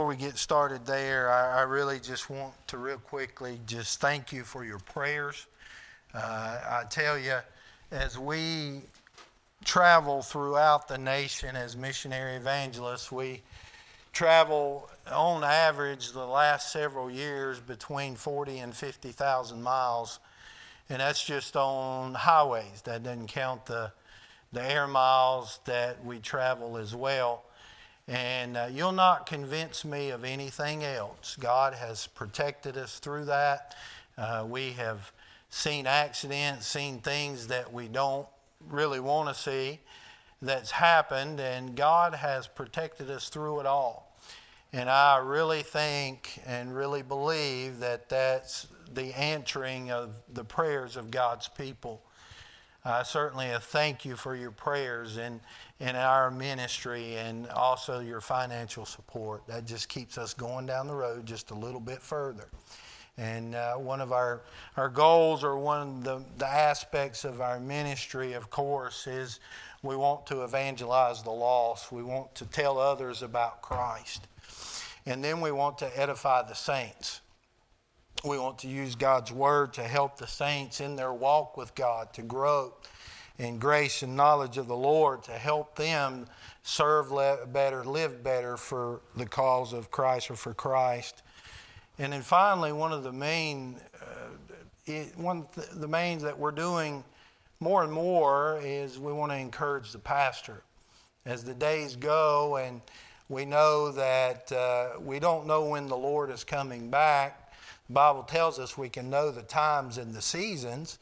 Before we get started there, I, I, really just want to real quickly just thank you for your prayers. Uh, I tell you, as we travel throughout the nation as missionary evangelists, we travel on average the last several years between 40 and 50,000 miles, and that's just on highways. That doesn't count the the air miles that we travel as well. And uh, you'll not convince me of anything else. God has protected us through that. Uh, we have seen accidents, seen things that we don't really want to see that's happened, and God has protected us through it all. And I really think and really believe that that's the answering of the prayers of God's people. I certainly thank you for your prayers and in our ministry and also your financial support. That just keeps us going down the road just a little bit further. And uh, one of our, our goals, or one of the, the aspects of our ministry, of course, is we want to evangelize the lost. We want to tell others about Christ. And then we want to edify the saints. We want to use God's word to help the saints in their walk with God to grow in grace and knowledge of the Lord to help them serve better, live better for the cause of Christ or for Christ. And then finally, one of the main, uh, one of the main that we're doing more and more is we want to encourage the pastor. As the days go, and we know that uh, we don't know when the Lord is coming back, the Bible tells us we can know the times and the seasons.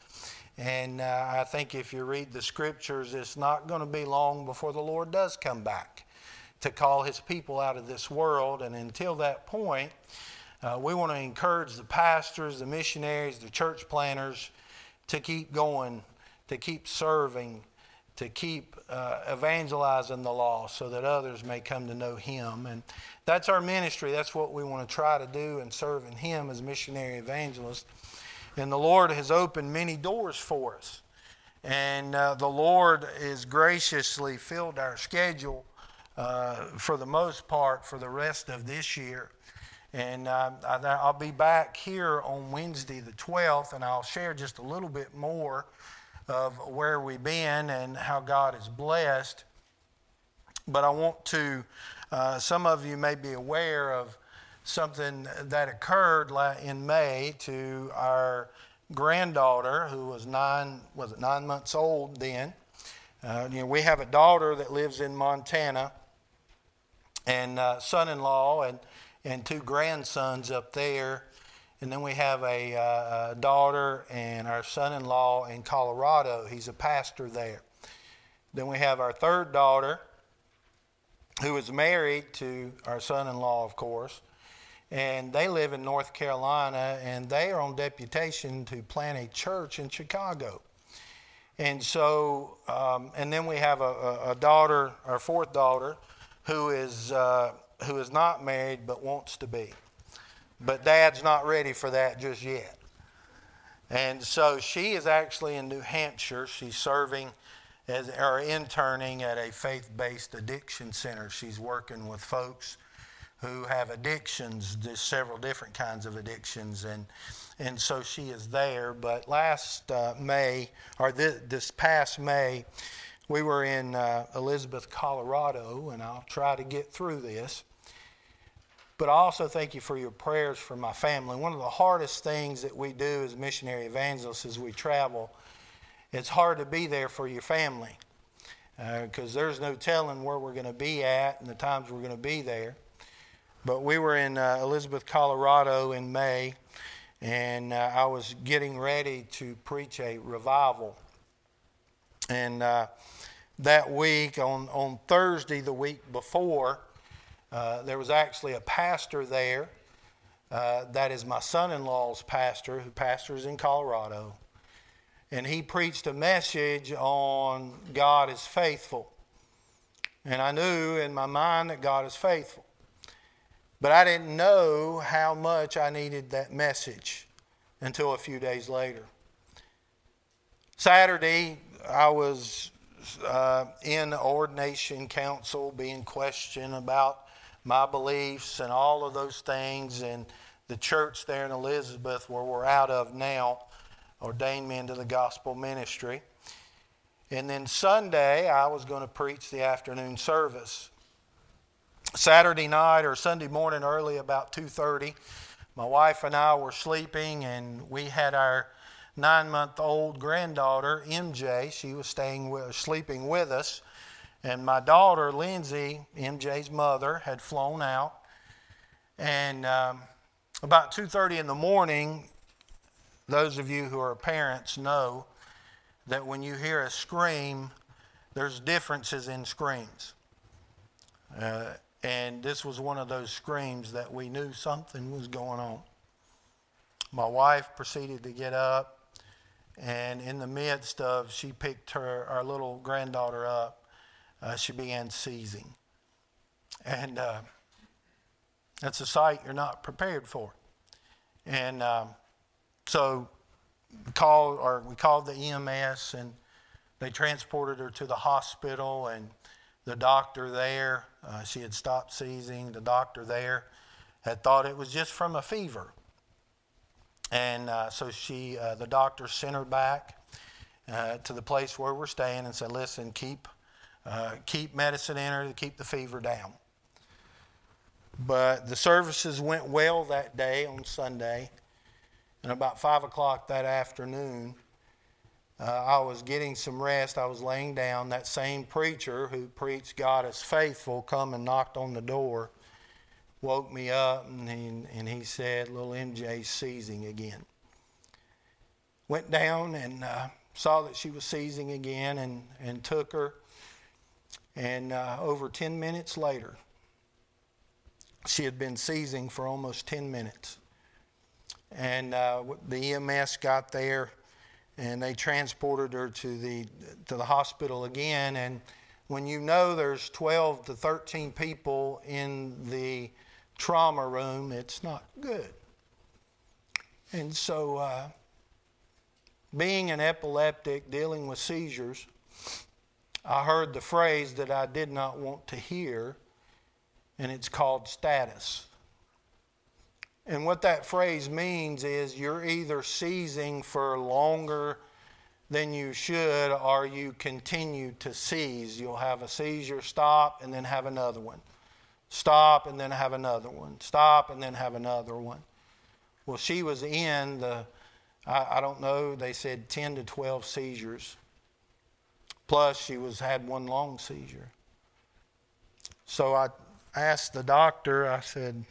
And uh, I think if you read the scriptures, it's not going to be long before the Lord does come back to call his people out of this world. And until that point, uh, we want to encourage the pastors, the missionaries, the church planters to keep going, to keep serving, to keep uh, evangelizing the lost so that others may come to know him. And that's our ministry. That's what we want to try to do and serve in him as missionary evangelists. And the Lord has opened many doors for us. And uh, the Lord has graciously filled our schedule uh, for the most part for the rest of this year. And uh, I'll be back here on Wednesday, the 12th, and I'll share just a little bit more of where we've been and how God has blessed. But I want to, uh, some of you may be aware of something that occurred in May to our granddaughter, who was nine, was it nine months old then. Uh, you know, we have a daughter that lives in Montana, and uh, son-in-law, and and two grandsons up there, and then we have a, uh, a daughter and our son-in-law in Colorado. He's a pastor there. Then we have our third daughter, who is married to our son-in-law, of course and they live in North Carolina, and they are on deputation to plant a church in Chicago. And so, um, and then we have a, a, daughter, our fourth daughter, who is uh, who is not married but wants to be, but Dad's not ready for that just yet. And so she is actually in New Hampshire. She's serving as or interning at a faith-based addiction center. She's working with folks who have addictions, just several different kinds of addictions, and and so she is there. But last uh, May, or this, this, past May, we were in uh, Elizabeth, Colorado, and I'll try to get through this. But I also thank you for your prayers for my family. One of the hardest things that we do as missionary evangelists as we travel, it's hard to be there for your family because uh, there's no telling where we're going to be at and the times we're going to be there. But we were in uh, Elizabeth, Colorado in May, and uh, I was getting ready to preach a revival. And uh, that week, on, on Thursday, the week before, uh, there was actually a pastor there. Uh, that is my son in law's pastor, who pastors in Colorado. And he preached a message on God is faithful. And I knew in my mind that God is faithful. But I didn't know how much I needed that message until a few days later. Saturday, I was uh, in ordination council being questioned about my beliefs and all of those things, and the church there in Elizabeth, where we're out of now, ordained me into the gospel ministry. And then Sunday, I was going to preach the afternoon service. Saturday night or Sunday morning early about 2:30, my wife and I were sleeping and we had our 9-month-old granddaughter MJ, she was staying with, sleeping with us, and my daughter Lindsay, MJ's mother, had flown out. And um, about 2:30 in the morning, those of you who are parents know that when you hear a scream, there's differences in screams. Uh, and this was one of those screams that we knew something was going on. My wife proceeded to get up, and in the midst of, she picked her, our little granddaughter up, uh, she began seizing. And uh, that's a sight you're not prepared for. And um, so called, or we called the EMS, and they transported her to the hospital, and the doctor there, uh, she had stopped seizing. The doctor there had thought it was just from a fever. And uh, so she, uh, the doctor sent her back uh, to the place where we're staying and said, listen, keep, uh, keep medicine in her to keep the fever down. But the services went well that day on Sunday. And about 5 o'clock that afternoon, uh, I was getting some rest. I was laying down. That same preacher who preached God is faithful come and knocked on the door, woke me up, and he, and he said, Little MJ's seizing again. Went down and uh, saw that she was seizing again and, and took her. And uh, over 10 minutes later, she had been seizing for almost 10 minutes. And uh, the EMS got there and they transported her to the to the hospital again. And when you know there's 12 to 13 people in the trauma room it's not good. And so uh, being an epileptic dealing with seizures i heard the phrase that i did not want to hear and it's called status and what that phrase means is you're either seizing for longer than you should or you continue to seize. You'll have a seizure, stop, and then have another one. Stop, and then have another one. Stop, and then have another one. Well, she was in the, I, I don't know, they said 10 to 12 seizures. Plus, she was had one long seizure. So I asked the doctor, I said,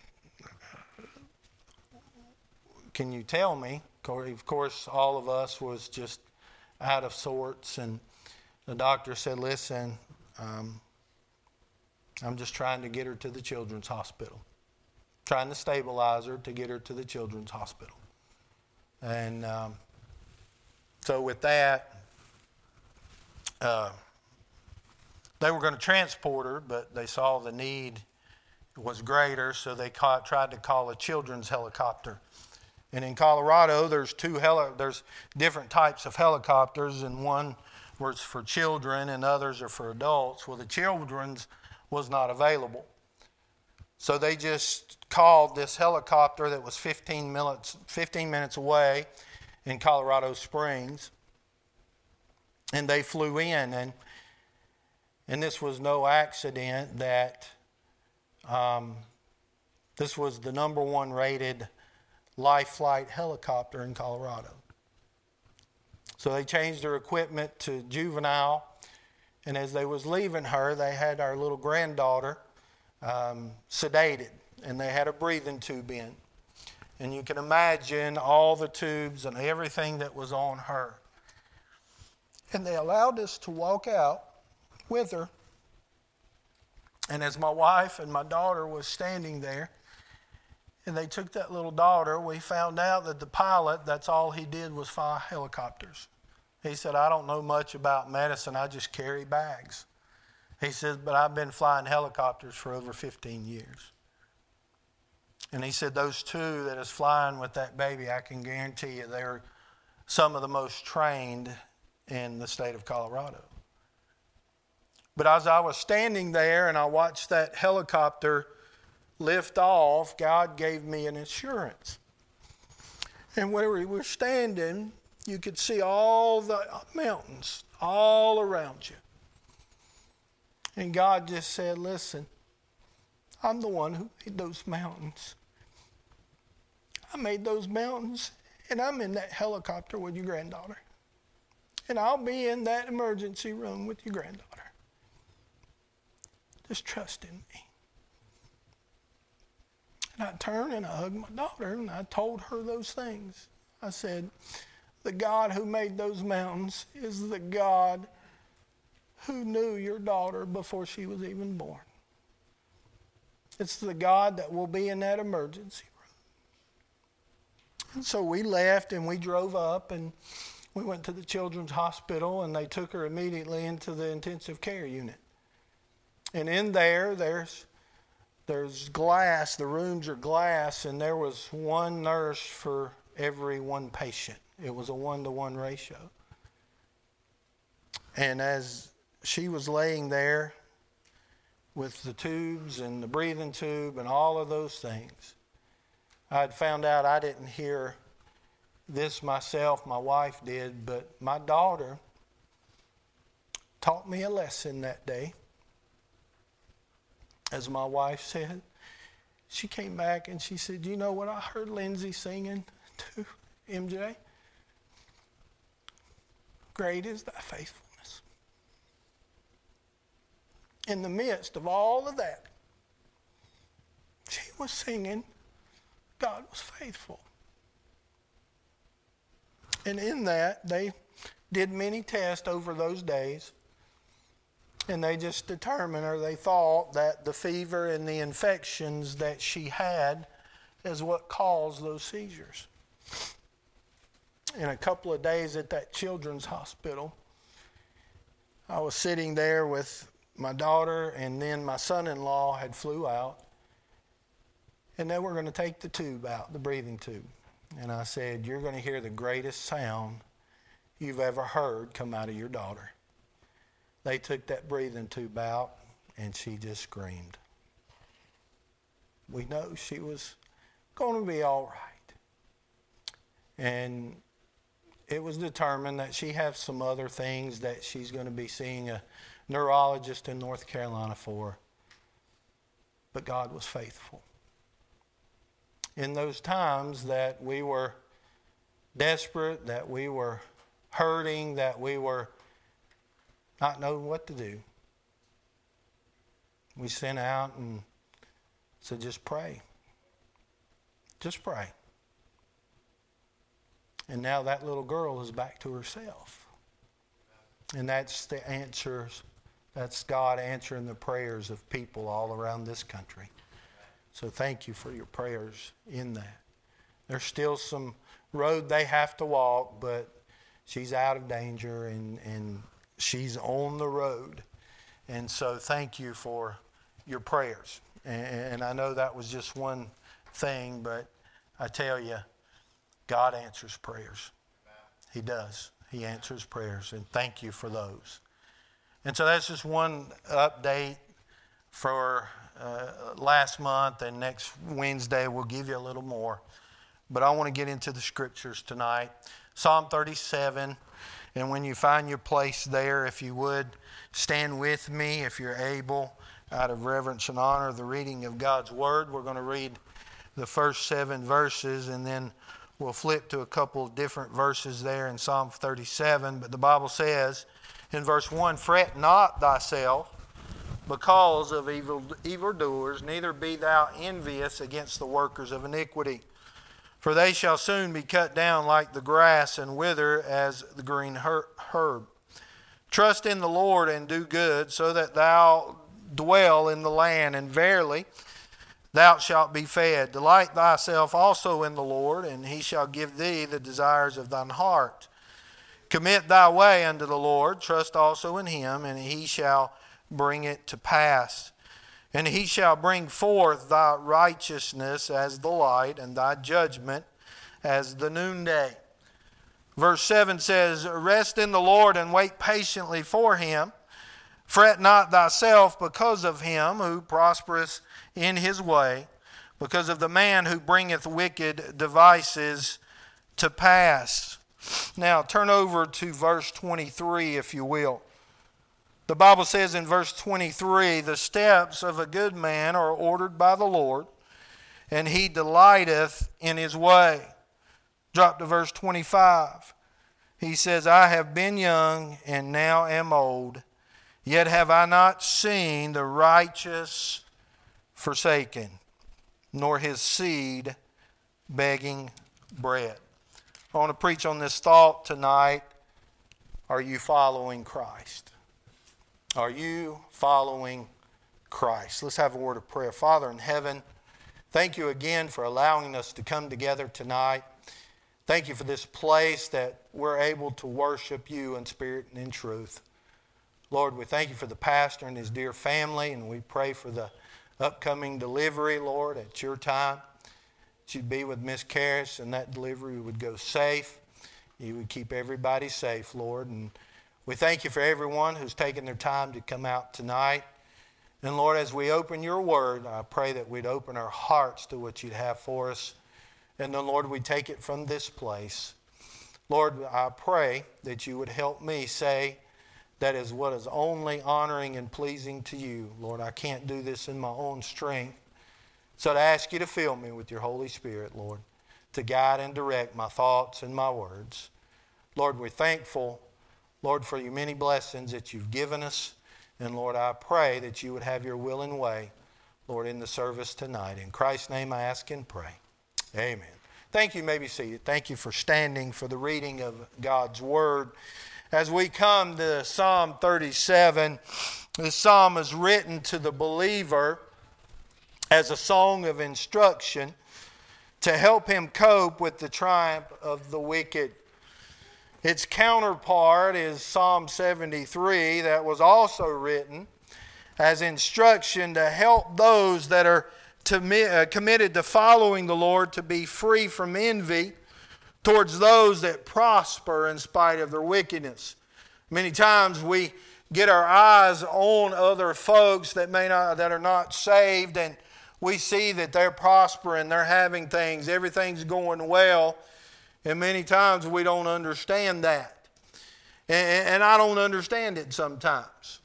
can you tell me? Of course, all of us was just out of sorts, and the doctor said, "Listen, um, I'm just trying to get her to the children's hospital, trying to stabilize her to get her to the children's hospital." And um, so, with that, uh, they were going to transport her, but they saw the need was greater, so they caught, tried to call a children's helicopter and in Colorado, there's two heli- there's different types of helicopters, and one was for children, and others are for adults. Well, the children's was not available, so they just called this helicopter that was 15 minutes 15 minutes away in Colorado Springs, and they flew in, and and this was no accident that um, this was the number one rated life flight helicopter in Colorado. So they changed their equipment to juvenile, and as they was leaving her, they had our little granddaughter um, sedated, and they had a breathing tube in. And you can imagine all the tubes and everything that was on her. And they allowed us to walk out with her. And as my wife and my daughter was standing there, and they took that little daughter. We found out that the pilot, that's all he did was fly helicopters. He said, I don't know much about medicine, I just carry bags. He said, but I've been flying helicopters for over 15 years. And he said, those two that is flying with that baby, I can guarantee you they're some of the most trained in the state of Colorado. But as I was standing there and I watched that helicopter lift off, God gave me an assurance. And where we were standing, you could see all the mountains all around you. And God just said, Listen, I'm the one who made those mountains. I made those mountains, and I'm in that helicopter with your granddaughter. And I'll be in that emergency room with your granddaughter. Just trust in me. And I turned and I hugged my daughter and I told her those things. I said, The God who made those mountains is the God who knew your daughter before she was even born. It's the God that will be in that emergency room. And so we left and we drove up and we went to the children's hospital and they took her immediately into the intensive care unit. And in there, there's there's glass, the rooms are glass, and there was one nurse for every one patient. It was a one to one ratio. And as she was laying there with the tubes and the breathing tube and all of those things, I'd found out I didn't hear this myself, my wife did, but my daughter taught me a lesson that day. As my wife said, she came back and she said, You know what I heard Lindsay singing to MJ? Great is thy faithfulness. In the midst of all of that, she was singing, God was faithful. And in that, they did many tests over those days. And they just determined, or they thought, that the fever and the infections that she had is what caused those seizures. In a couple of days at that children's hospital, I was sitting there with my daughter, and then my son in law had flew out. And they were going to take the tube out, the breathing tube. And I said, You're going to hear the greatest sound you've ever heard come out of your daughter. They took that breathing tube out, and she just screamed. We know she was going to be all right. And it was determined that she has some other things that she's going to be seeing a neurologist in North Carolina for. But God was faithful in those times that we were desperate, that we were hurting, that we were not knowing what to do. We sent out and said, just pray. Just pray. And now that little girl is back to herself. And that's the answers. That's God answering the prayers of people all around this country. So thank you for your prayers in that. There's still some road they have to walk, but she's out of danger and, and she's on the road. And so thank you for your prayers. And, and I know that was just one thing, but I tell you, God answers prayers. He does. He answers prayers, and thank you for those. And so that's just one update for uh, last month, and next Wednesday we'll give you a little more. But I want to get into the scriptures tonight. Psalm 37. And when you find your place there, if you would, stand with me if you're able, out of reverence and honor, the reading of God's Word. We're going to read the first seven verses, and then we'll flip to a couple of different verses there in Psalm 37. But the Bible says in verse 1 Fret not thyself because of evil evildoers, neither be thou envious against the workers of iniquity. For they shall soon be cut down like the grass and wither as the green herb. Trust in the Lord and do good, so that thou dwell in the land, and verily thou shalt be fed. Delight thyself also in the Lord, and he shall give thee the desires of thine heart. Commit thy way unto the Lord, trust also in him, and he shall bring it to pass. And he shall bring forth thy righteousness as the light, and thy judgment as the noonday. Verse 7 says, Rest in the Lord and wait patiently for him. Fret not thyself because of him who prospereth in his way, because of the man who bringeth wicked devices to pass. Now, turn over to verse 23, if you will. The Bible says in verse 23 the steps of a good man are ordered by the Lord, and he delighteth in his way. Drop to verse 25. He says, I have been young and now am old, yet have I not seen the righteous forsaken, nor his seed begging bread. I want to preach on this thought tonight. Are you following Christ? Are you following Christ? Let's have a word of prayer. Father in heaven, thank you again for allowing us to come together tonight. Thank you for this place that we're able to worship you in spirit and in truth. Lord, we thank you for the pastor and his dear family, and we pray for the upcoming delivery, Lord, at your time. That you'd be with Miss Karras and that delivery would go safe. You would keep everybody safe, Lord. And we thank you for everyone who's taken their time to come out tonight. And Lord, as we open your word, I pray that we'd open our hearts to what you'd have for us. And then, Lord, we take it from this place. Lord, I pray that you would help me say that is what is only honoring and pleasing to you. Lord, I can't do this in my own strength. So I ask you to fill me with your Holy Spirit, Lord, to guide and direct my thoughts and my words. Lord, we're thankful Lord, for your many blessings that you've given us. And Lord, I pray that you would have your will and way, Lord, in the service tonight. In Christ's name I ask and pray. Amen. Thank you. you may be seated. Thank you for standing for the reading of God's Word. As we come to Psalm 37, this psalm is written to the believer as a song of instruction to help him cope with the triumph of the wicked. Its counterpart is Psalm 73, that was also written as instruction to help those that are uh, committed to following the Lord to be free from envy towards those that prosper in spite of their wickedness. Many times we get our eyes on other folks that may not that are not saved and we see that they're prospering, they're having things, everything's going well and many times we don't understand that. And, and I don't understand it sometimes.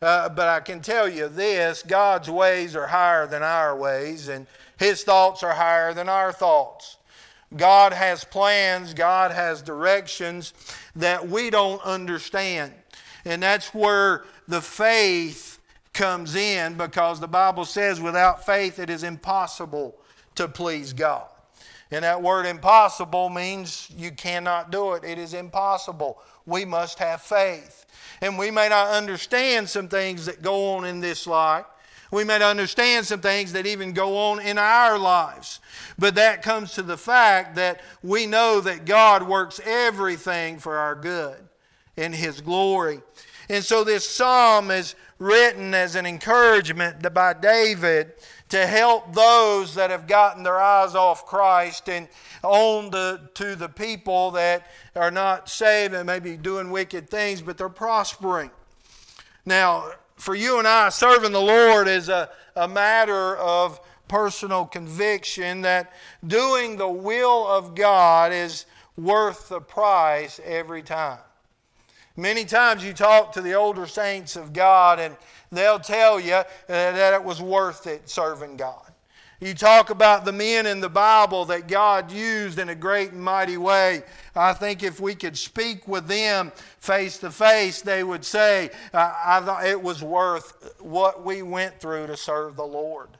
Uh, but I can tell you this God's ways are higher than our ways, and His thoughts are higher than our thoughts. God has plans, God has directions that we don't understand. And that's where the faith comes in because the Bible says without faith it is impossible to please God. And that word impossible means you cannot do it. It is impossible. We must have faith. And we may not understand some things that go on in this life. We may not understand some things that even go on in our lives. But that comes to the fact that we know that God works everything for our good in His glory. And so this psalm is written as an encouragement by David to help those that have gotten their eyes off Christ and on the, to the people that are not saved and maybe doing wicked things, but they're prospering. Now, for you and I, serving the Lord is a, a matter of personal conviction that doing the will of God is worth the price every time. Many times you talk to the older saints of God and they'll tell you uh, that it was worth it serving God. You talk about the men in the Bible that God used in a great and mighty way. I think if we could speak with them face to face, they would say, I thought it was worth what we went through to serve the Lord.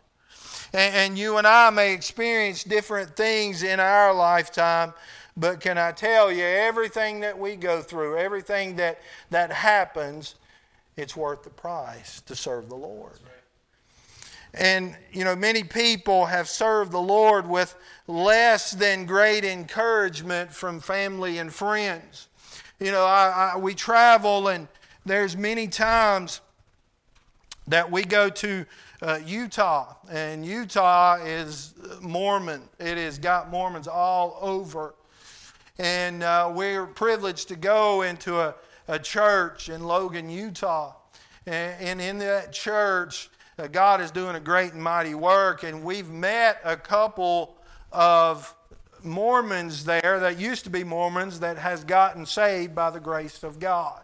And, and you and I may experience different things in our lifetime, but can I tell you, everything that we go through, everything that, that happens, it's worth the price to serve the Lord. And, you know, many people have served the Lord with less than great encouragement from family and friends. You know, I, I, we travel, and there's many times that we go to uh, Utah, and Utah is Mormon. It has got Mormons all over. And uh, we're privileged to go into a, a church in Logan, Utah. And in that church, uh, God is doing a great and mighty work. And we've met a couple of Mormons there that used to be Mormons that has gotten saved by the grace of God.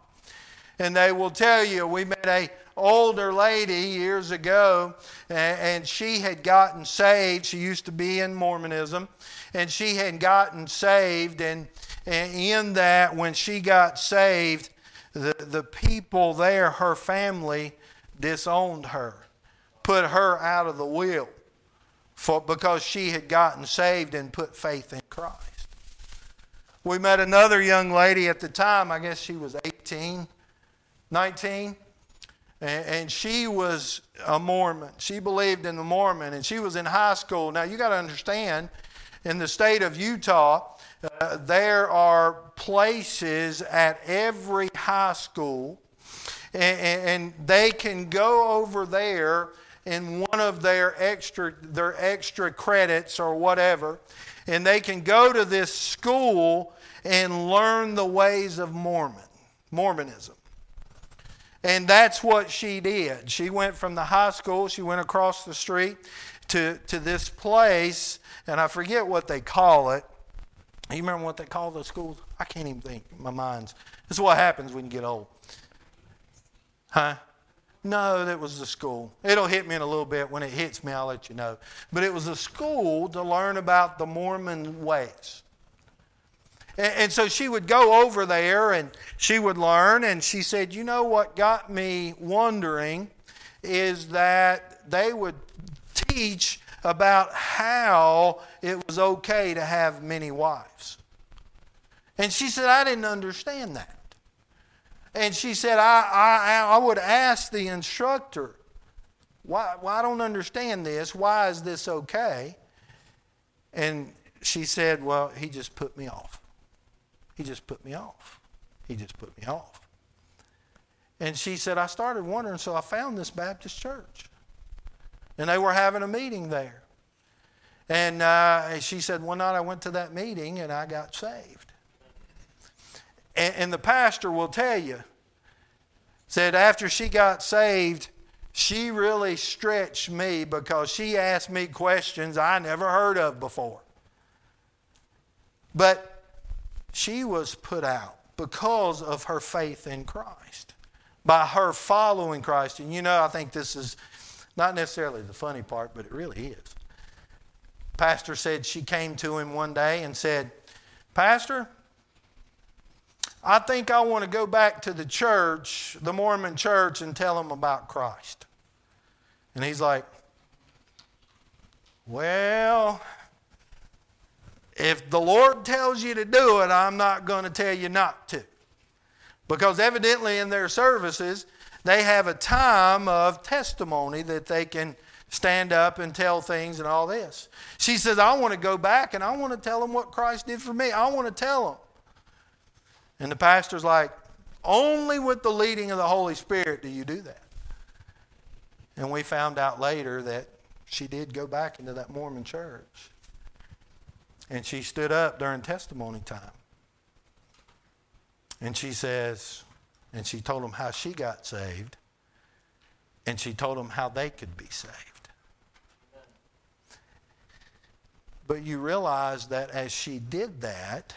And they will tell you, we met a older lady years ago, and she had gotten saved. She used to be in Mormonism, and she had gotten saved. And, in that, when she got saved, the, the people there, her family, disowned her, put her out of the will for, because she had gotten saved and put faith in Christ. We met another young lady at the time, I guess she was 18, 19, and she was a Mormon. She believed in the Mormon, and she was in high school. Now, you got to understand, in the state of Utah, uh, there are places at every high school, and, and they can go over there in one of their extra their extra credits or whatever and they can go to this school and learn the ways of Mormon Mormonism. And that's what she did. She went from the high school she went across the street to to this place and I forget what they call it you remember what they call those schools I can't even think my mind's this is what happens when you get old huh no, that was the school. It'll hit me in a little bit. When it hits me, I'll let you know. But it was a school to learn about the Mormon ways. And, and so she would go over there and she would learn. And she said, You know what got me wondering is that they would teach about how it was okay to have many wives. And she said, I didn't understand that. And she said, I, I, I would ask the instructor, why, why I don't understand this. Why is this okay? And she said, Well, he just put me off. He just put me off. He just put me off. And she said, I started wondering, so I found this Baptist church. And they were having a meeting there. And uh, she said, One night I went to that meeting and I got saved. And, and the pastor will tell you, said after she got saved, she really stretched me because she asked me questions I never heard of before. But she was put out because of her faith in Christ, by her following Christ. And you know, I think this is not necessarily the funny part, but it really is. Pastor said she came to him one day and said, Pastor, I think I want to go back to the church, the Mormon church, and tell them about Christ. And he's like, Well, if the Lord tells you to do it, I'm not going to tell you not to. Because evidently in their services, they have a time of testimony that they can stand up and tell things and all this. She says, I want to go back and I want to tell them what Christ did for me. I want to tell them. And the pastor's like, only with the leading of the Holy Spirit do you do that. And we found out later that she did go back into that Mormon church. And she stood up during testimony time. And she says, and she told them how she got saved. And she told them how they could be saved. But you realize that as she did that,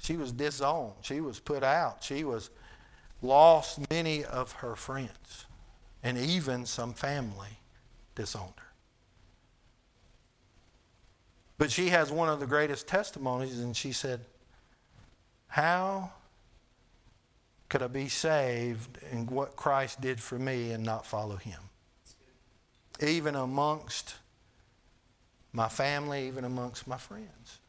she was disowned. She was put out. She was lost many of her friends. And even some family disowned her. But she has one of the greatest testimonies, and she said, How could I be saved in what Christ did for me and not follow him? Even amongst my family, even amongst my friends.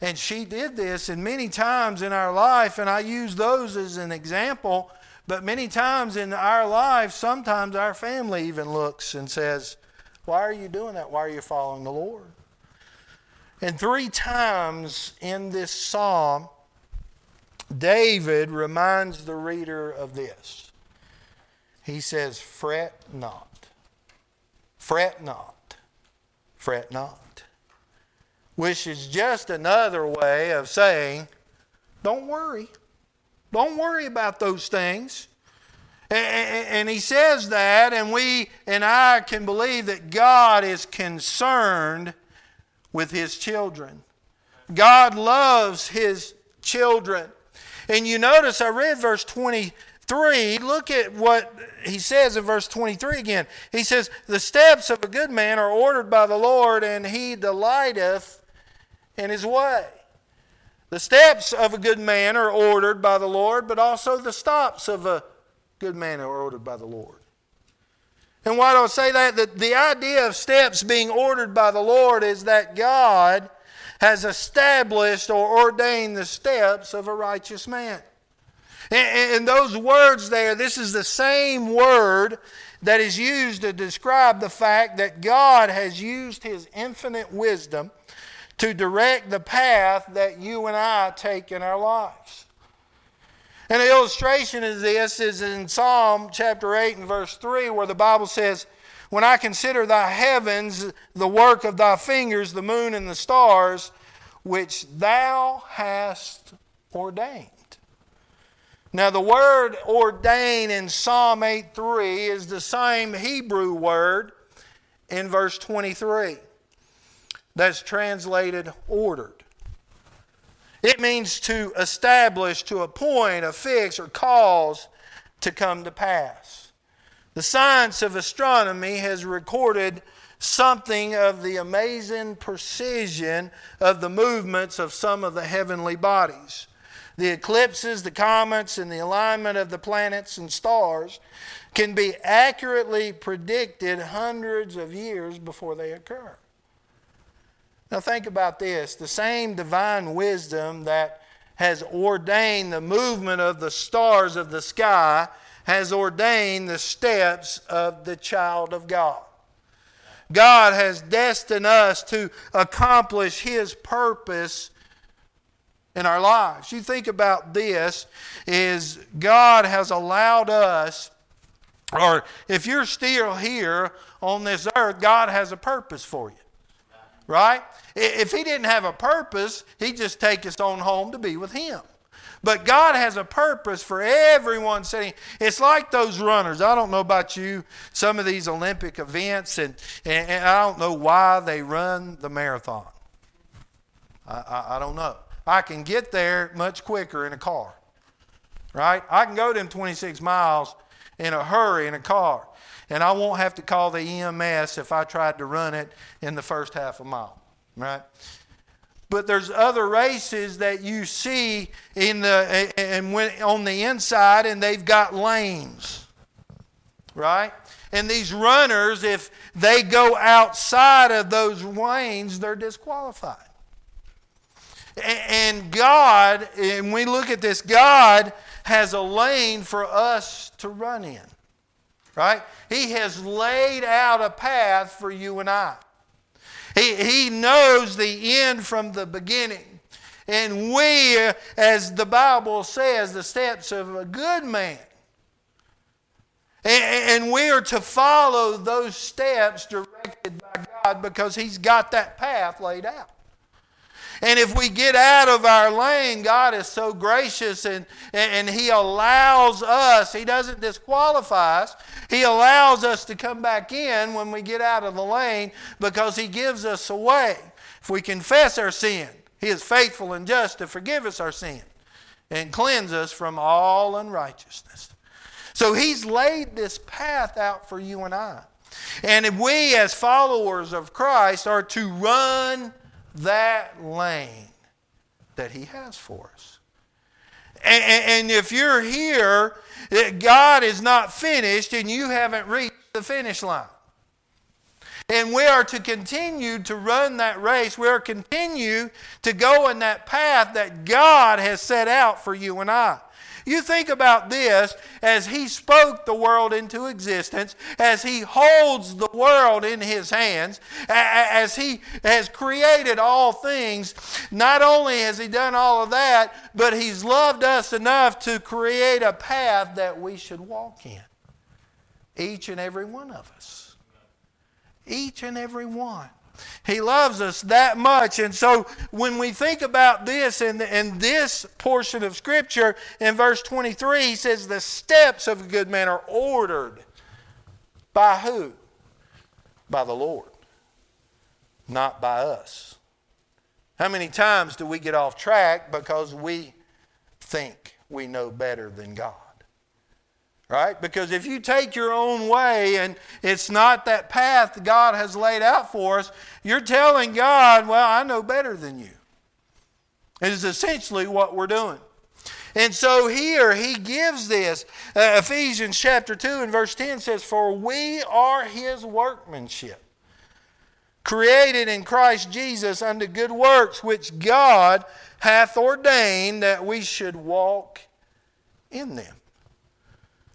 And she did this, and many times in our life, and I use those as an example, but many times in our life, sometimes our family even looks and says, Why are you doing that? Why are you following the Lord? And three times in this psalm, David reminds the reader of this. He says, Fret not, fret not, fret not which is just another way of saying, don't worry. Don't worry about those things. And he says that, and we and I can believe that God is concerned with his children. God loves his children. And you notice I read verse 23. Look at what he says in verse 23 again. He says, The steps of a good man are ordered by the Lord, and he delighteth in his way. The steps of a good man are ordered by the Lord, but also the stops of a good man are ordered by the Lord. And why do I say that? That the idea of steps being ordered by the Lord is that God has established or ordained the steps of a righteous man. And those words there, this is the same word that is used to describe the fact that God has used His infinite wisdom to direct the path that you and I take in our lives. And An illustration of this is in Psalm chapter 8 and verse 3, where the Bible says, When I consider thy heavens, the work of thy fingers, the moon and the stars, which thou hast ordained. Now, the word ordain in Psalm 8 3 is the same Hebrew word in verse 23 that's translated ordered. It means to establish, to appoint, affix, or cause to come to pass. The science of astronomy has recorded something of the amazing precision of the movements of some of the heavenly bodies. The eclipses, the comets, and the alignment of the planets and stars can be accurately predicted hundreds of years before they occur. Now, think about this the same divine wisdom that has ordained the movement of the stars of the sky has ordained the steps of the child of God. God has destined us to accomplish His purpose in our lives. You think about this is God has allowed us or if you're still here on this earth, God has a purpose for you. Right? If he didn't have a purpose, he'd just take us on home to be with him. But God has a purpose for everyone sitting. It's like those runners. I don't know about you, some of these Olympic events, and, and, and I don't know why they run the marathon. I, I, I don't know. I can get there much quicker in a car, right? I can go them 26 miles in a hurry in a car, and I won't have to call the EMS if I tried to run it in the first half a mile right? But there's other races that you see in the and when on the inside, and they've got lanes, right? And these runners, if they go outside of those lanes, they're disqualified. And God, and we look at this, God has a lane for us to run in, right? He has laid out a path for you and I. He, he knows the end from the beginning. And we, as the Bible says, the steps of a good man. And, and we are to follow those steps directed by God because He's got that path laid out. And if we get out of our lane, God is so gracious and, and He allows us, He doesn't disqualify us, He allows us to come back in when we get out of the lane because He gives us a way. If we confess our sin, He is faithful and just to forgive us our sin and cleanse us from all unrighteousness. So He's laid this path out for you and I. And we, as followers of Christ, are to run that lane that He has for us. And, and, if you're here, God is not finished and you haven't reached the finish line. And we are to continue to run that race. We are to continue to go in that path that God has set out for you and I. You think about this as He spoke the world into existence, as He holds the world in His hands, as He has created all things. Not only has He done all of that, but He's loved us enough to create a path that we should walk in. Each and every one of us. Each and every one. He loves us that much. And so when we think about this and in this portion of Scripture, in verse 23, he says, The steps of a good man are ordered by who? By the Lord, not by us. How many times do we get off track because we think we know better than God? Right? Because if you take your own way and it's not that path God has laid out for us, you're telling God, well, I know better than you. It is essentially what we're doing. And so here he gives this. Uh, Ephesians chapter 2 and verse 10 says, For we are his workmanship, created in Christ Jesus unto good works, which God hath ordained that we should walk in them.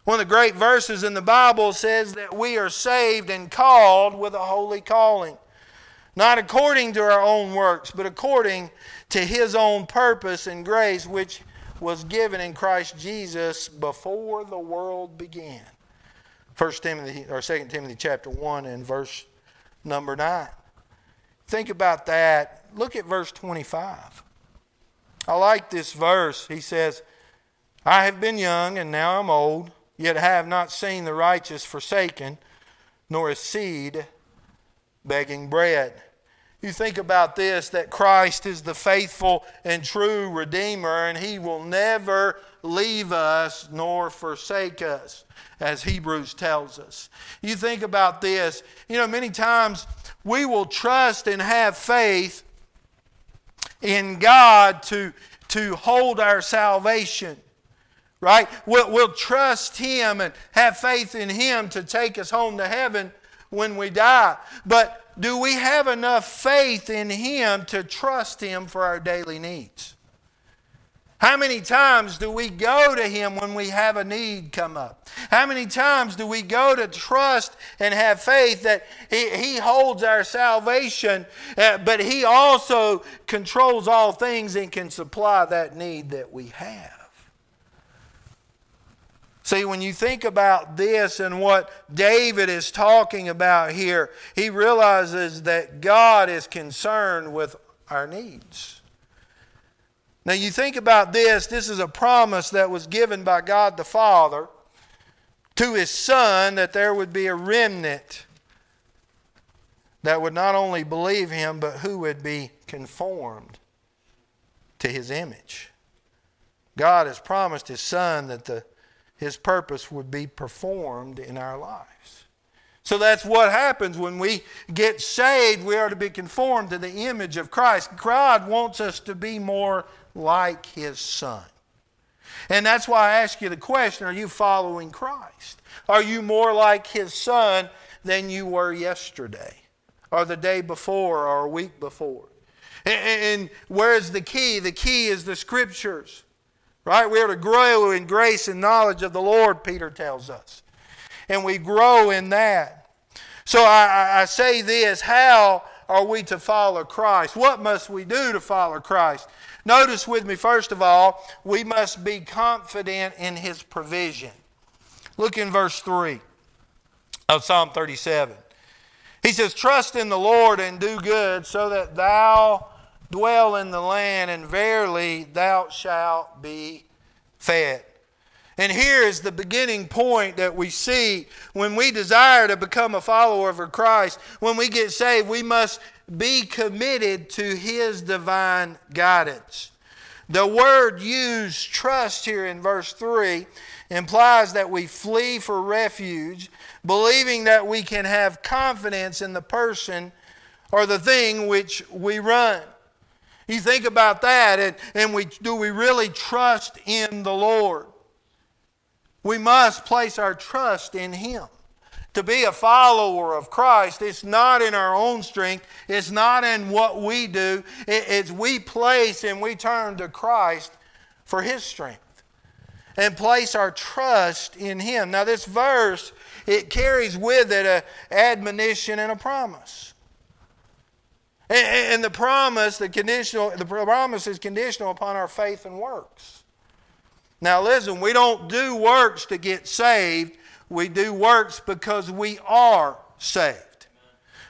One of the great verses in the Bible says that we are saved and called with a holy calling, not according to our own works, but according to His own purpose and grace, which was given in Christ Jesus before the world began. 1 Timothy or 2 Timothy chapter 1 and verse number 9. Think about that. Look at verse 25. I like this verse. He says, I have been young and now I'm old Yet have not seen the righteous forsaken, nor a seed begging bread. You think about this that Christ is the faithful and true Redeemer, and He will never leave us nor forsake us, as Hebrews tells us. You think about this. You know, many times we will trust and have faith in God to, to hold our salvation right? We'll, we'll trust Him and have faith in Him to take us home to heaven when we die. But do we have enough faith in Him to trust Him for our daily needs? How many times do we go to Him when we have a need come up? How many times do we go to trust and have faith that He, he holds our salvation, uh, but He also controls all things and can supply that need that we have? See, when you think about this and what David is talking about here, he realizes that God is concerned with our needs. Now, you think about this, this is a promise that was given by God the Father to his Son that there would be a remnant that would not only believe him, but who would be conformed to his image. God has promised his Son that the his purpose would be performed in our lives. So that's what happens when we get saved. We are to be conformed to the image of Christ. God wants us to be more like His Son. And that's why I ask you the question are you following Christ? Are you more like His Son than you were yesterday, or the day before, or a week before? And where is the key? The key is the Scriptures. Right? We are to grow in grace and knowledge of the Lord, Peter tells us. And we grow in that. So I, I say this how are we to follow Christ? What must we do to follow Christ? Notice with me, first of all, we must be confident in His provision. Look in verse 3 of Psalm 37. He says, Trust in the Lord and do good, so that thou dwell in the land, and verily thou shalt be fed. And here is the beginning point that we see when we desire to become a follower of Christ. When we get saved, we must be committed to His divine guidance. The word used, trust, here in verse 3 implies that we flee for refuge, believing that we can have confidence in the person or the thing which we run. You think about that, and, and we, do we really trust in the Lord? We must place our trust in Him. To be a follower of Christ, it's not in our own strength, it's not in what we do, it's we place and we turn to Christ for His strength and place our trust in Him. Now, this verse, it carries with it an admonition and a promise. And, the promise, the conditional, the promise is conditional upon our faith and works. Now listen, we don't do works to get saved. We do works because we are saved.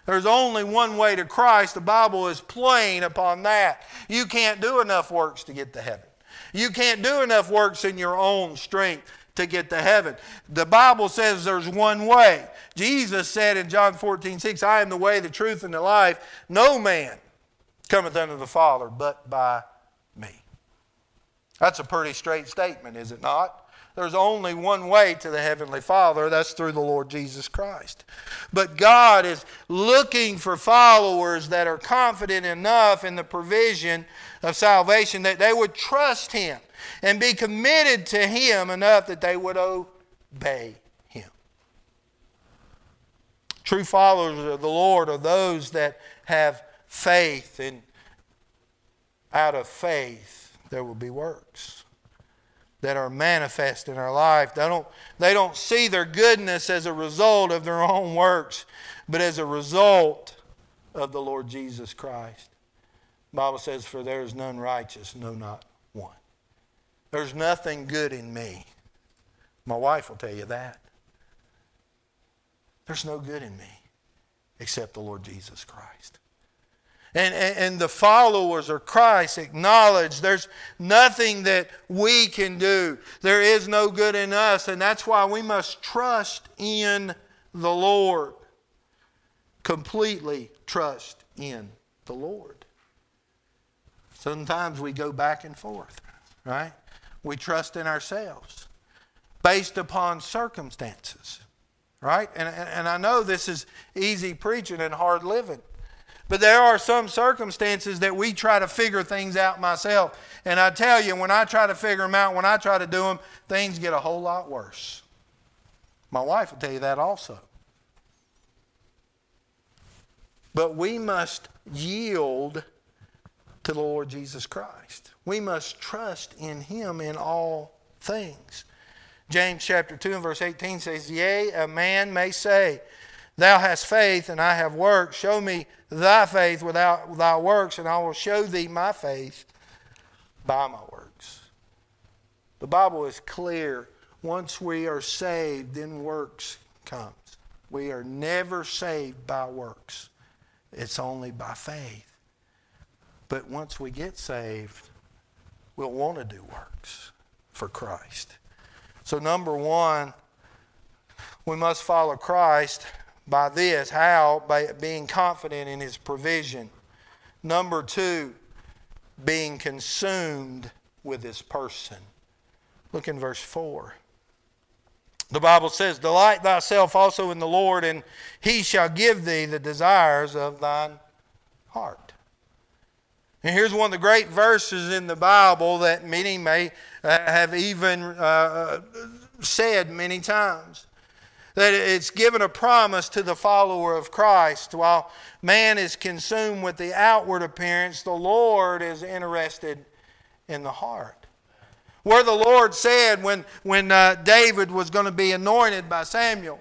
There's only one way to Christ. The Bible is plain upon that. You can't do enough works to get to heaven. You can't do enough works in your own strength to get to heaven. The Bible says there's one way. Jesus said in John 14, 6, I am the way, the truth, and the life. No man cometh unto the Father but by me. That's a pretty straight statement, is it not? There's only one way to the Heavenly Father, that's through the Lord Jesus Christ. But God is looking for followers that are confident enough in the provision of salvation that they would trust Him and be committed to Him enough that they would obey Him. True followers of the Lord are those that have faith, and out of faith there will be works that are manifest in our life. They don't, they don't see their goodness as a result of their own works, but as a result of the Lord Jesus Christ. The Bible says, For there is none righteous, no, not. There's nothing good in me. My wife will tell you that. There's no good in me except the Lord Jesus Christ. And, and, and, the followers of Christ acknowledge there's nothing that we can do. There is no good in us, and that's why we must trust in the Lord. Completely trust in the Lord. Sometimes we go back and forth, right? We trust in ourselves based upon circumstances, right? And, and I know this is easy preaching and hard living. But there are some circumstances that we try to figure things out myself. And I tell you, when I try to figure them out, when I try to do them, things get a whole lot worse. My wife will tell you that also. But we must yield to the Lord Jesus Christ. We must trust in Him in all things. James chapter 2 and verse 18 says, Yea, a man may say, Thou hast faith, and I have works. Show me thy faith without thy works, and I will show thee my faith by my works. The Bible is clear. Once we are saved, then works comes. We are never saved by works. It's only by faith. But once we get saved, we'll want to do works for Christ. So, number one, we must follow Christ by this. How? By being confident in his provision. Number two, being consumed with his person. Look in verse 4. The Bible says, Delight thyself also in the Lord, and he shall give thee the desires of thine heart. And here's one of the great verses in the Bible that many may uh, have even uh, uh, said many times that it's given a promise to the follower of Christ. While man is consumed with the outward appearance, the Lord is interested in the heart. Where the Lord said when, when uh, David was going to be anointed by Samuel,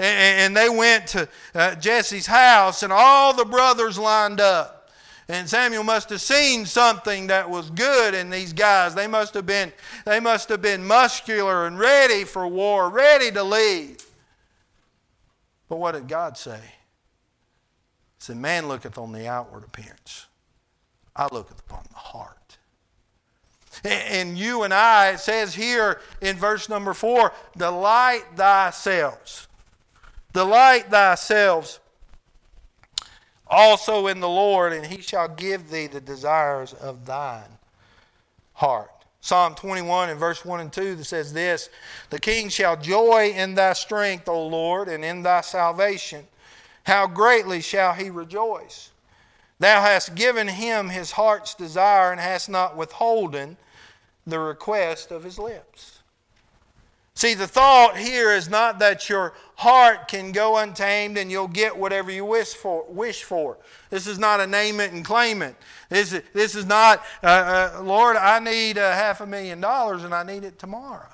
and, and they went to uh, Jesse's house, and all the brothers lined up. And Samuel must have seen something that was good in these guys. They must have been, they must have been muscular and ready for war, ready to lead. But what did God say? He said, Man looketh on the outward appearance, I looketh upon the heart. And you and I, it says here in verse number four, delight thyself. Delight thyself also in the Lord, and he shall give thee the desires of thine heart. Psalm 21 and verse 1 and 2 that says this The king shall joy in thy strength, O Lord, and in thy salvation. How greatly shall he rejoice! Thou hast given him his heart's desire and hast not withholden the request of his lips. See, the thought here is not that your heart can go untamed and you'll get whatever you wish for. Wish for. This is not a name it and claim it. This is, this is not, uh, uh, Lord, I need a half a million dollars and I need it tomorrow.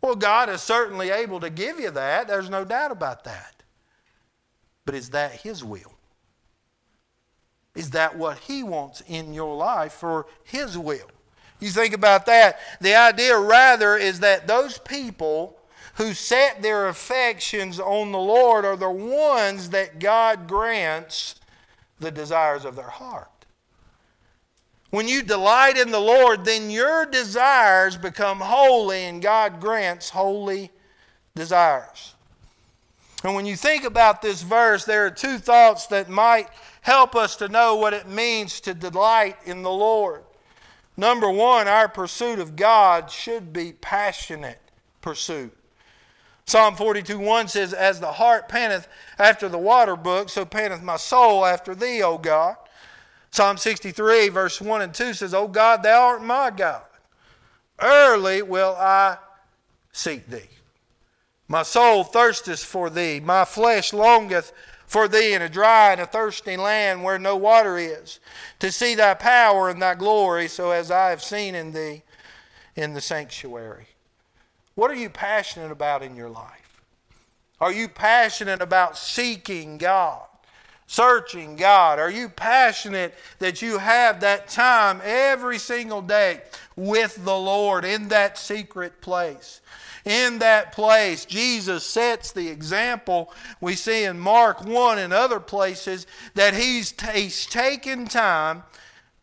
Well, God is certainly able to give you that. There's no doubt about that. But is that His will? Is that what He wants in your life for His will? You think about that. The idea, rather, is that those people who set their affections on the Lord are the ones that God grants the desires of their heart. When you delight in the Lord, then your desires become holy, and God grants holy desires. And when you think about this verse, there are two thoughts that might help us to know what it means to delight in the Lord. Number one, our pursuit of God should be passionate pursuit. Psalm 42 1 says, As the hart panteth after the water brook, so panteth my soul after thee, O God. Psalm 63, verse 1 and 2 says, O God, thou art my God. Early will I seek thee. My soul thirsteth for thee. My flesh longeth for thee in a dry and a thirsty land where no water is, to see thy power and thy glory, so as I have seen in thee in the sanctuary. What are you passionate about in your life? Are you passionate about seeking God? searching God? Are you passionate that you have that time every single day with the Lord in that secret place? In that place, Jesus sets the example we see in Mark 1 and other places that he's, he's taken time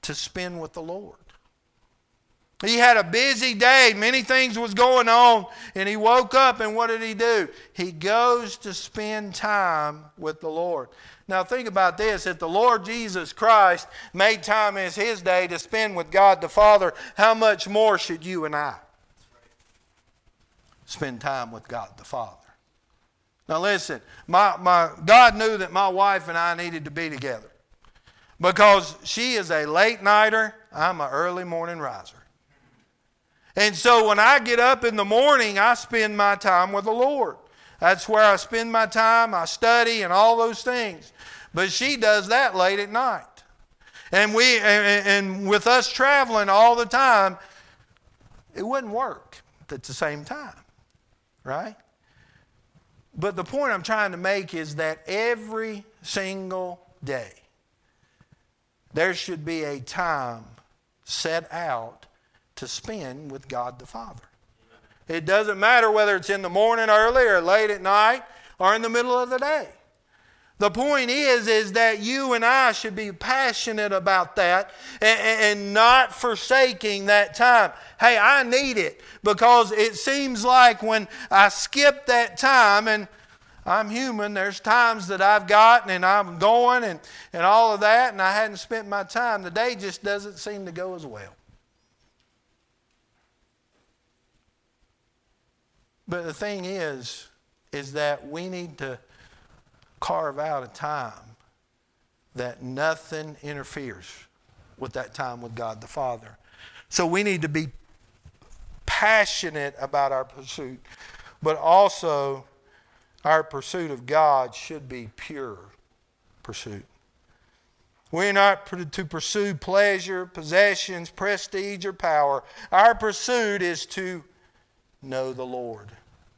to spend with the Lord. He had a busy day, many things was going on, and he woke up and what did he do? He goes to spend time with the Lord. Now, think about this. If the Lord Jesus Christ made time as his day to spend with God the Father, how much more should you and I spend time with God the Father? Now, listen, my, my, God knew that my wife and I needed to be together because she is a late nighter, I'm an early morning riser. And so when I get up in the morning, I spend my time with the Lord. That's where I spend my time. I study and all those things. But she does that late at night. And we and, and with us traveling all the time, it wouldn't work at the same time. Right? But the point I'm trying to make is that every single day there should be a time set out to spend with God the Father. It doesn't matter whether it's in the morning early or late at night or in the middle of the day. The point is, is that you and I should be passionate about that and, and, not forsaking that time. Hey, I need it because it seems like when I skip that time and I'm human, there's times that I've gotten and I'm going and, and all of that, and I hadn't spent my time. The day just doesn't seem to go as well. But the thing is, is that we need to carve out a time that nothing interferes with that time with God the Father. So we need to be passionate about our pursuit, but also our pursuit of God should be pure pursuit. We're not to pursue pleasure, possessions, prestige, or power. Our pursuit is to know the Lord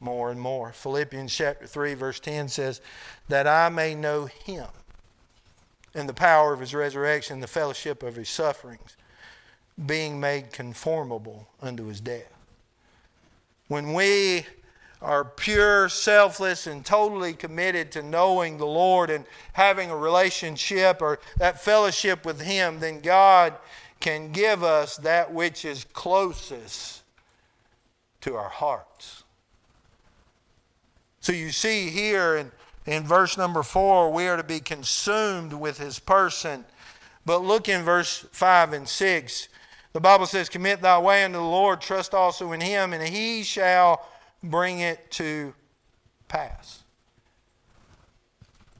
more and more. Philippians chapter 3, verse 10 says, That I may know him and the power of his resurrection, the fellowship of his sufferings, being made conformable unto his death. When we are pure, selfless, and totally committed to knowing the Lord and having a relationship or that fellowship with Him, then God can give us that which is closest to our hearts. So you see here in, in verse number four, we are to be consumed with his person. But look in verse five and six. The Bible says, Commit thy way unto the Lord, trust also in him, and he shall bring it to pass.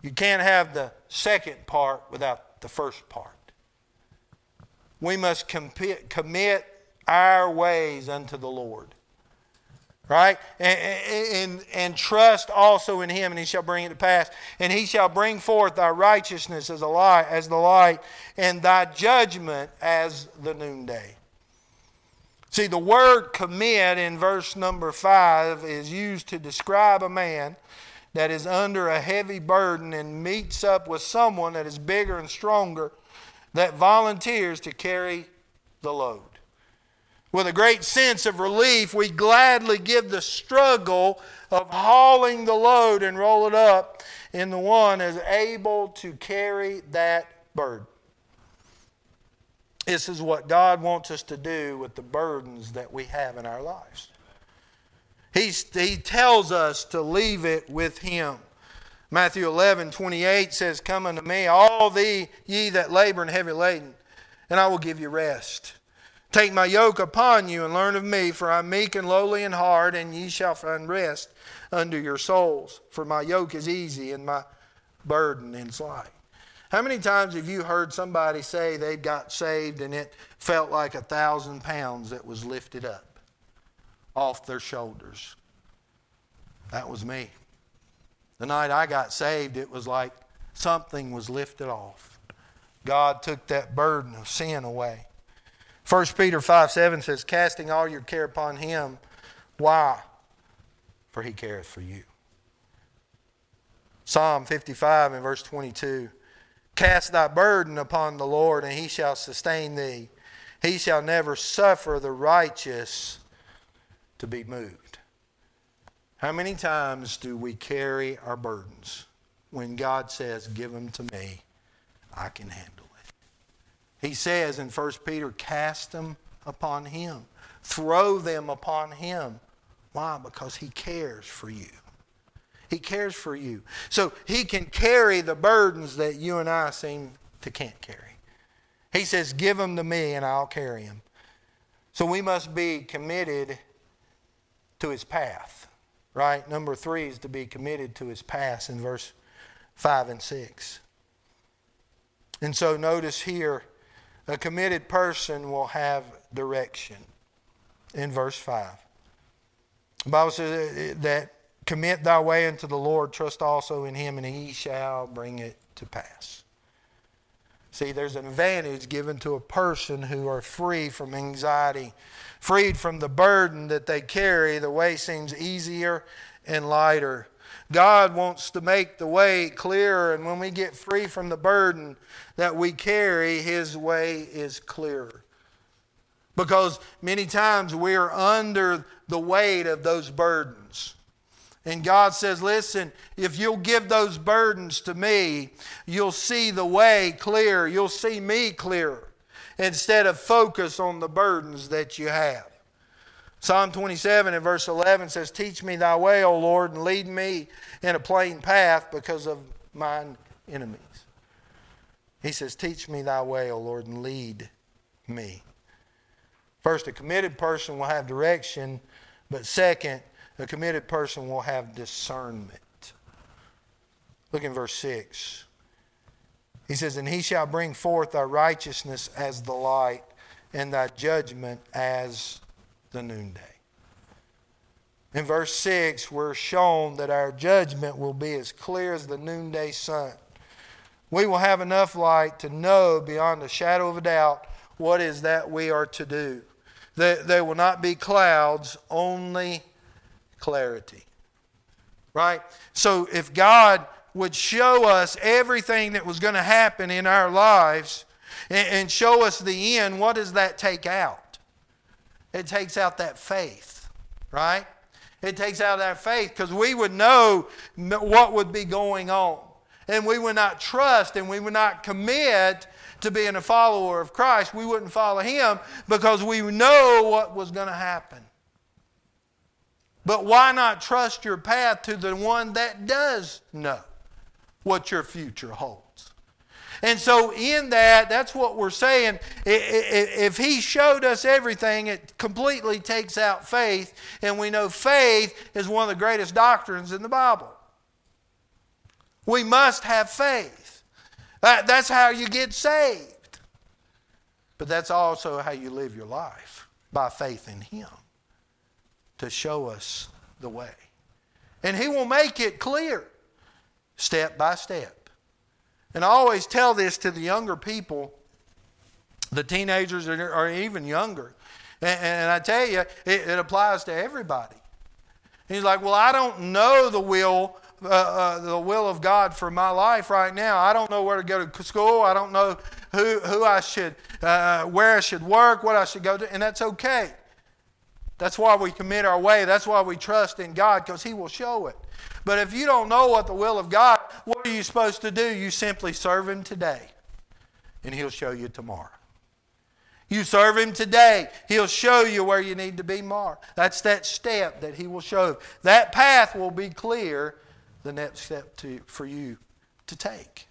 You can't have the second part without the first part. We must commit our ways unto the Lord right? And, and, and, trust also in him, and he shall bring it to pass. And he shall bring forth thy righteousness as, a light, as the light, and thy judgment as the noonday. See, the word commit in verse number five is used to describe a man that is under a heavy burden and meets up with someone that is bigger and stronger that volunteers to carry the load. With a great sense of relief, we gladly give the struggle of hauling the load and roll it up in the one is able to carry that burden. This is what God wants us to do with the burdens that we have in our lives. He's, he tells us to leave it with Him. Matthew 11, 28 says, Come unto me, all thee, ye that labor and heavy laden, and I will give you rest. Take my yoke upon you and learn of me, for I am meek and lowly in heart, and ye shall find rest unto your souls. For my yoke is easy and my burden is light. How many times have you heard somebody say they got saved and it felt like a thousand pounds that was lifted up off their shoulders? That was me. The night I got saved, it was like something was lifted off. God took that burden of sin away. 1 Peter 5 7 says, Casting all your care upon him. Why? For he careth for you. Psalm 55 and verse 22 Cast thy burden upon the Lord, and he shall sustain thee. He shall never suffer the righteous to be moved. How many times do we carry our burdens when God says, Give them to me, I can handle? He says in 1 Peter, Cast them upon him, throw them upon him. Why? Because he cares for you. He cares for you. So he can carry the burdens that you and I seem to can't carry. He says, Give them to me and I'll carry them. So we must be committed to his path, right? Number three is to be committed to his path in verse 5 and 6. And so notice here, a committed person will have direction in verse 5. The Bible says uh, uh, that Commit thy way unto the Lord, trust also in him, and he shall bring it to pass. See, there's an advantage given to a person who are free from anxiety, freed from the burden that they carry. The way seems easier and lighter. God wants to make the way clearer, and when we get free from the burden that we carry, His way is clearer. Because many times we are under the weight of those burdens. And God says, Listen, if you'll give those burdens to me, you'll see the way clear. You'll see me clearer instead of focus on the burdens that you have. Psalm 27 and verse 11 says, Teach me thy way, O Lord, and lead me in a plain path because of mine enemies. He says, Teach me thy way, O Lord, and lead me. First, a committed person will have direction, but second, a committed person will have discernment. Look in verse 6. He says, And he shall bring forth thy righteousness as the light, and thy judgment as the noonday. In verse 6, we're shown that our judgment will be as clear as the noonday sun. We will have enough light to know beyond a shadow of a doubt what is that we are to do. There will not be clouds, only clarity. Right? So if God would show us everything that was going to happen in our lives and show us the end, what does that take out? It takes out that faith, right? It takes out that faith because we would know what would be going on. And we would not trust and we would not commit to being a follower of Christ. We wouldn't follow Him because we know what was going to happen. But why not trust your path to the one that does know what your future holds? And so, in that, that's what we're saying. If he showed us everything, it completely takes out faith. And we know faith is one of the greatest doctrines in the Bible. We must have faith. That's how you get saved. But that's also how you live your life by faith in Him to show us the way. And He will make it clear step by step. And I always tell this to the younger people, the teenagers or even younger. And, and I tell you, it, it, applies to everybody. He's like, Well, I don't know the will. Uh, uh, the will of God for my life right now. I don't know where to go to school. I don't know who, who I should, uh, where I should work, what I should go to, and that's okay. That's why we commit our way. That's why we trust in God because He will show it. But if you don't know what the will of God, are you supposed to do? You simply serve Him today, and He'll show you tomorrow. You serve Him today, He'll show you where you need to be more. That's that step that He will show. That path will be clear, the next step to, for you to take.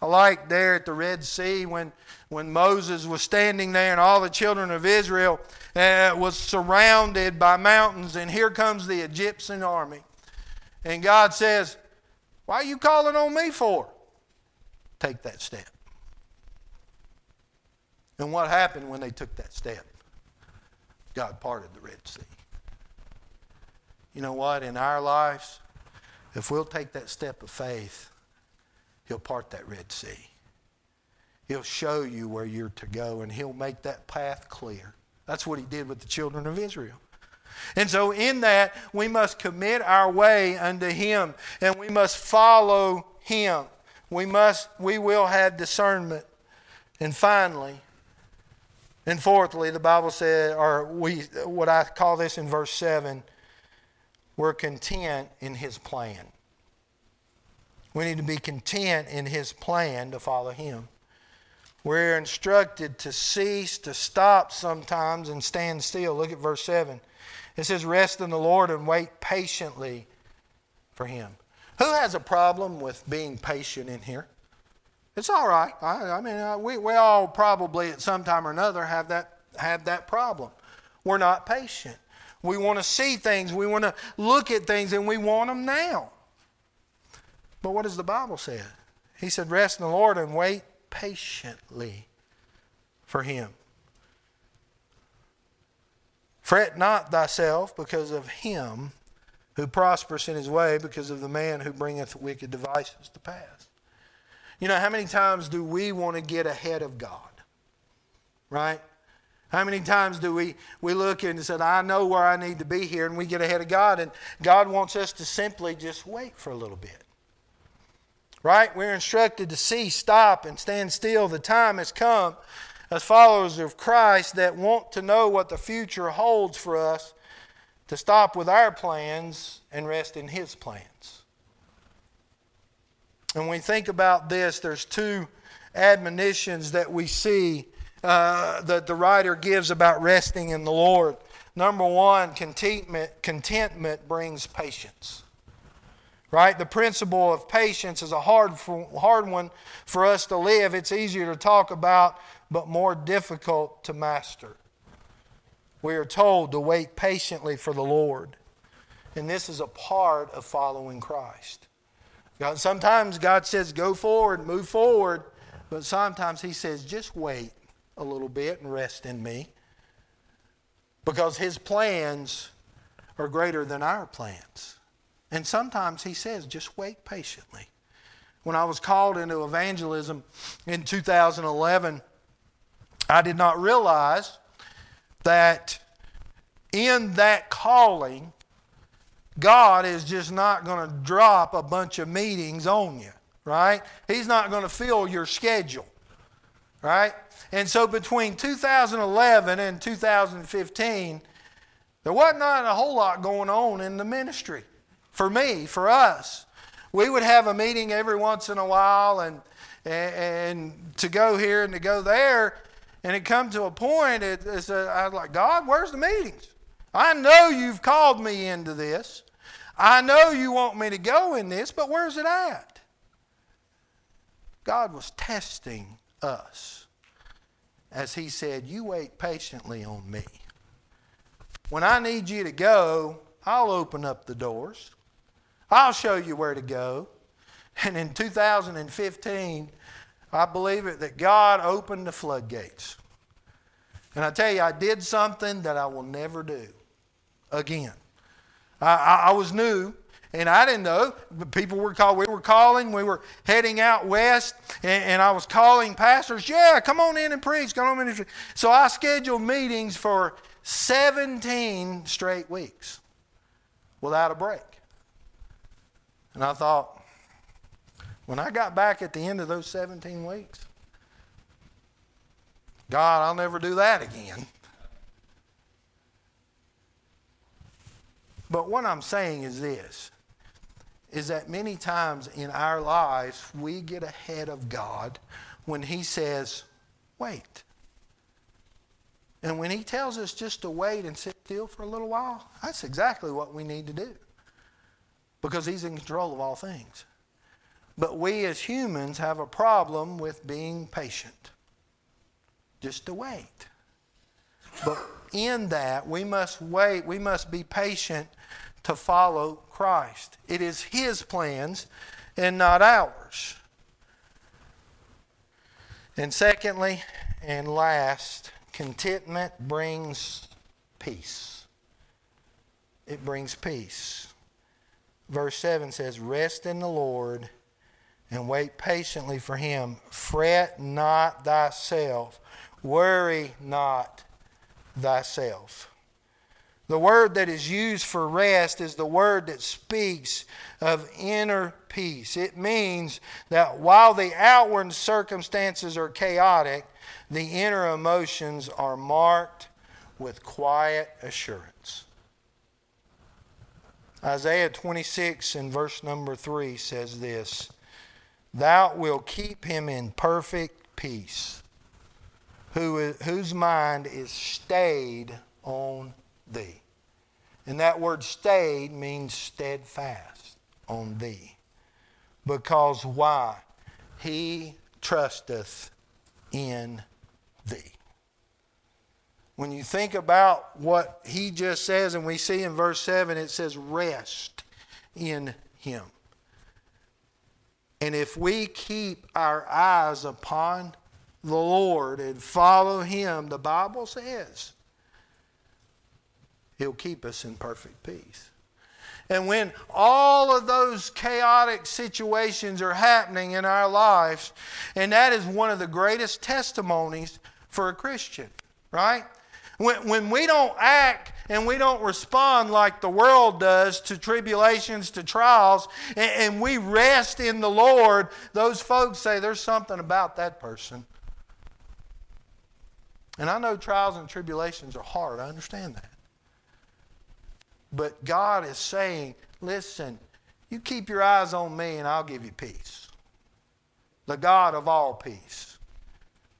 I like there at the Red Sea when, when Moses was standing there and all the children of Israel uh, was surrounded by mountains, and here comes the Egyptian army. And God says, Why are you calling on me for? Take that step. And what happened when they took that step? God parted the Red Sea. You know what? In our lives, if we'll take that step of faith, He'll part that Red Sea. He'll show you where you're to go, and He'll make that path clear. That's what He did with the children of Israel. And so, in that, we must commit our way unto Him, and we must follow Him. We must, we will have discernment. And finally, and fourthly, the Bible said, or we, what I call this in verse 7, we're content in His plan. We need to be content in His plan to follow Him. We're instructed to cease, to stop sometimes, and stand still. Look at verse 7. It says, Rest in the Lord and wait patiently for Him. Who has a problem with being patient in here? It's all right. I, I mean, uh, we, we all probably at some time or another have that, have that problem. We're not patient. We want to see things, we want to look at things, and we want them now. But what does the Bible say? He said, Rest in the Lord and wait patiently for him. Fret not thyself because of him who prospers in his way, because of the man who bringeth wicked devices to pass. You know, how many times do we want to get ahead of God? Right? How many times do we, we look and say, I know where I need to be here, and we get ahead of God, and God wants us to simply just wait for a little bit. Right? We're instructed to see, stop, and stand still. The time has come as followers of Christ that want to know what the future holds for us to stop with our plans and rest in His plans. And when we think about this, there's two admonitions that we see uh, that the writer gives about resting in the Lord. Number one, contentment, contentment brings patience right? The principle of patience is a hard, hard one for us to live. It's easier to talk about, but more difficult to master. We are told to wait patiently for the Lord. And this is a part of following Christ. God, sometimes God says, go forward, move forward. But sometimes He says, just wait a little bit and rest in me. Because His plans are greater than our plans. And sometimes he says, just wait patiently. When I was called into evangelism in 2011, I did not realize that in that calling, God is just not going to drop a bunch of meetings on you, right? He's not going to fill your schedule, right? And so between 2011 and 2015, there wasn't a whole lot going on in the ministry for me, for us. We would have a meeting every once in a while and, and, and to go here and to go there. And it come to a point, it, it's a, I was like, God, where's the meetings? I know you've called me into this. I know you want me to go in this, but where's it at? God was testing us as He said, You wait patiently on me. When I need you to go, I'll open up the doors. I'll show you where to go. And in 2015, I believe it that God opened the floodgates. And I tell you, I did something that I will never do again. I, I, I was new, and I didn't know. People were called. We were calling. We were heading out west, and, and, I was calling pastors. Yeah, come on in and preach. Come on in and preach. So I scheduled meetings for 17 straight weeks without a break. And I thought, when I got back at the end of those 17 weeks, God, I'll never do that again. But what I'm saying is this is that many times in our lives we get ahead of God when He says, wait. And when He tells us just to wait and sit still for a little while, that's exactly what we need to do because He's in control of all things. But we as humans have a problem with being patient, just to wait. But in that, we must wait, we must be patient to follow Christ. It is His plans and not ours. And secondly and last, contentment brings peace. It brings peace. Verse 7 says, Rest in the Lord and wait patiently for Him. Fret not thyself, worry not thyself. The word that is used for rest is the word that speaks of inner peace. It means that while the outward circumstances are chaotic, the inner emotions are marked with quiet assurance. Isaiah 26 and verse number 3 says this Thou wilt keep him in perfect peace, who, whose mind is stayed on thee. And that word stayed means steadfast on thee. Because why? He trusteth in thee. When you think about what he just says, and we see in verse 7, it says, rest in him. And if we keep our eyes upon the Lord and follow him, the Bible says, He'll keep us in perfect peace. And when all of those chaotic situations are happening in our lives, and that is one of the greatest testimonies for a Christian, right? When, when we don't act and we don't respond like the world does to tribulations, to trials, and, and we rest in the Lord, those folks say there's something about that person. And I know trials and tribulations are hard, I understand that. But God is saying, listen, you keep your eyes on me and I'll give you peace. The God of all peace.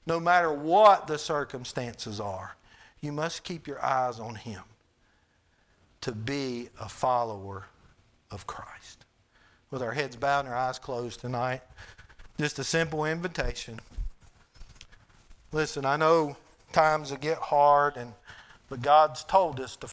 No matter what the circumstances are, you must keep your eyes on Him to be a follower of Christ. With our heads bowed and our eyes closed tonight, just a simple invitation. Listen, I know times get hard, and but God's told us to